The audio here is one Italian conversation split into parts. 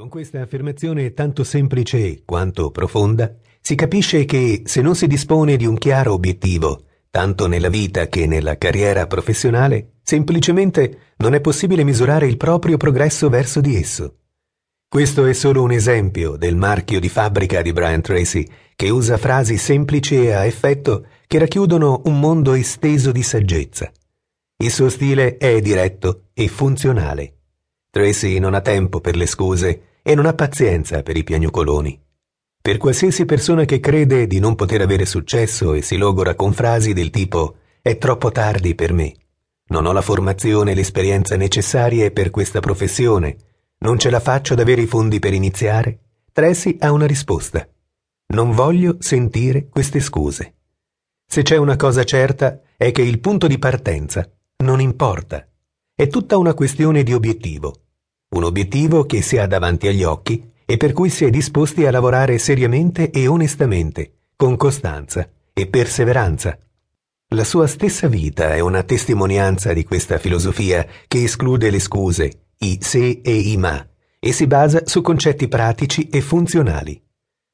Con questa affermazione tanto semplice quanto profonda, si capisce che se non si dispone di un chiaro obiettivo, tanto nella vita che nella carriera professionale, semplicemente non è possibile misurare il proprio progresso verso di esso. Questo è solo un esempio del marchio di fabbrica di Brian Tracy, che usa frasi semplici e a effetto che racchiudono un mondo esteso di saggezza. Il suo stile è diretto e funzionale. Tracy non ha tempo per le scuse e non ha pazienza per i piagnucoloni. Per qualsiasi persona che crede di non poter avere successo e si logora con frasi del tipo è troppo tardi per me, non ho la formazione e l'esperienza necessarie per questa professione, non ce la faccio ad avere i fondi per iniziare, Tracy ha una risposta. Non voglio sentire queste scuse. Se c'è una cosa certa è che il punto di partenza non importa. È tutta una questione di obiettivo un obiettivo che si ha davanti agli occhi e per cui si è disposti a lavorare seriamente e onestamente, con costanza e perseveranza. La sua stessa vita è una testimonianza di questa filosofia che esclude le scuse, i se e i ma, e si basa su concetti pratici e funzionali.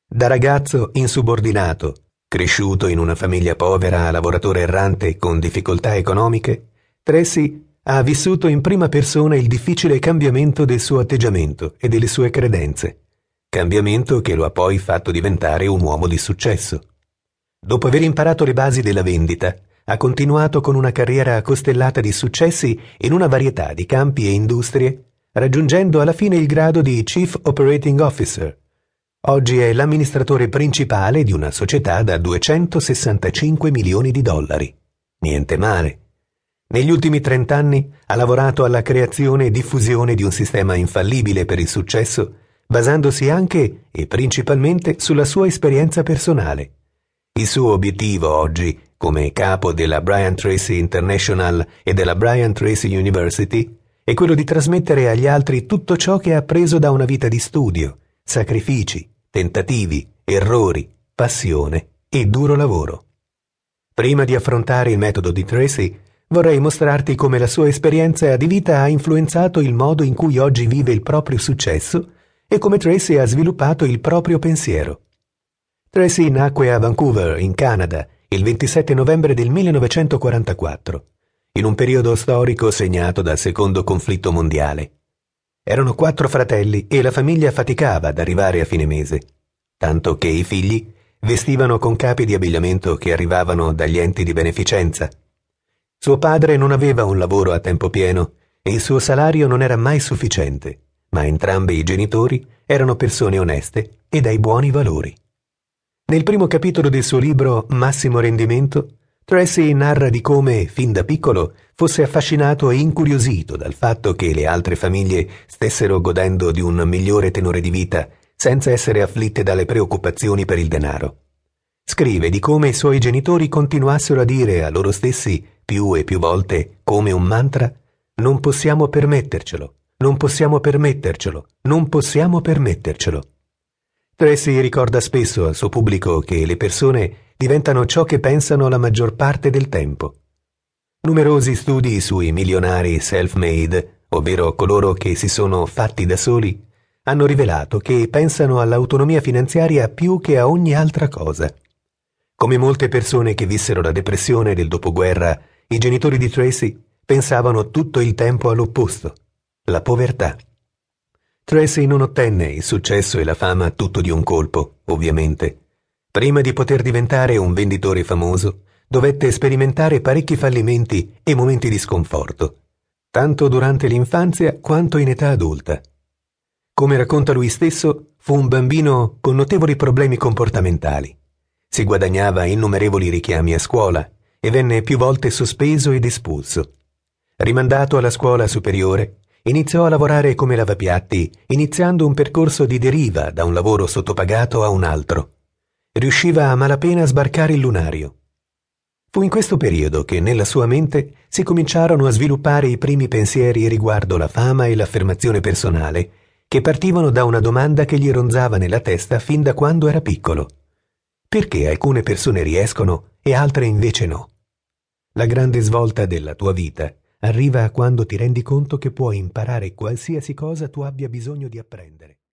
Da ragazzo insubordinato, cresciuto in una famiglia povera a lavoratore errante con difficoltà economiche, Tracy ha vissuto in prima persona il difficile cambiamento del suo atteggiamento e delle sue credenze, cambiamento che lo ha poi fatto diventare un uomo di successo. Dopo aver imparato le basi della vendita, ha continuato con una carriera costellata di successi in una varietà di campi e industrie, raggiungendo alla fine il grado di Chief Operating Officer. Oggi è l'amministratore principale di una società da 265 milioni di dollari. Niente male. Negli ultimi trent'anni ha lavorato alla creazione e diffusione di un sistema infallibile per il successo, basandosi anche e principalmente sulla sua esperienza personale. Il suo obiettivo oggi, come capo della Brian Tracy International e della Brian Tracy University, è quello di trasmettere agli altri tutto ciò che ha appreso da una vita di studio, sacrifici, tentativi, errori, passione e duro lavoro. Prima di affrontare il metodo di Tracy, vorrei mostrarti come la sua esperienza di vita ha influenzato il modo in cui oggi vive il proprio successo e come Tracy ha sviluppato il proprio pensiero. Tracy nacque a Vancouver, in Canada, il 27 novembre del 1944, in un periodo storico segnato dal secondo conflitto mondiale. Erano quattro fratelli e la famiglia faticava ad arrivare a fine mese, tanto che i figli vestivano con capi di abbigliamento che arrivavano dagli enti di beneficenza suo padre non aveva un lavoro a tempo pieno e il suo salario non era mai sufficiente, ma entrambi i genitori erano persone oneste e dai buoni valori. Nel primo capitolo del suo libro Massimo rendimento, Tracy narra di come, fin da piccolo, fosse affascinato e incuriosito dal fatto che le altre famiglie stessero godendo di un migliore tenore di vita senza essere afflitte dalle preoccupazioni per il denaro. Scrive di come i suoi genitori continuassero a dire a loro stessi più e più volte, come un mantra, non possiamo permettercelo, non possiamo permettercelo, non possiamo permettercelo. Tracy ricorda spesso al suo pubblico che le persone diventano ciò che pensano la maggior parte del tempo. Numerosi studi sui milionari self-made, ovvero coloro che si sono fatti da soli, hanno rivelato che pensano all'autonomia finanziaria più che a ogni altra cosa. Come molte persone che vissero la depressione del dopoguerra, i genitori di Tracy pensavano tutto il tempo all'opposto, la povertà. Tracy non ottenne il successo e la fama tutto di un colpo, ovviamente. Prima di poter diventare un venditore famoso, dovette sperimentare parecchi fallimenti e momenti di sconforto, tanto durante l'infanzia quanto in età adulta. Come racconta lui stesso, fu un bambino con notevoli problemi comportamentali. Si guadagnava innumerevoli richiami a scuola e venne più volte sospeso ed espulso. Rimandato alla scuola superiore, iniziò a lavorare come lavapiatti, iniziando un percorso di deriva da un lavoro sottopagato a un altro. Riusciva a malapena a sbarcare il lunario. Fu in questo periodo che nella sua mente si cominciarono a sviluppare i primi pensieri riguardo la fama e l'affermazione personale, che partivano da una domanda che gli ronzava nella testa fin da quando era piccolo. Perché alcune persone riescono e altre invece no? La grande svolta della tua vita arriva quando ti rendi conto che puoi imparare qualsiasi cosa tu abbia bisogno di apprendere.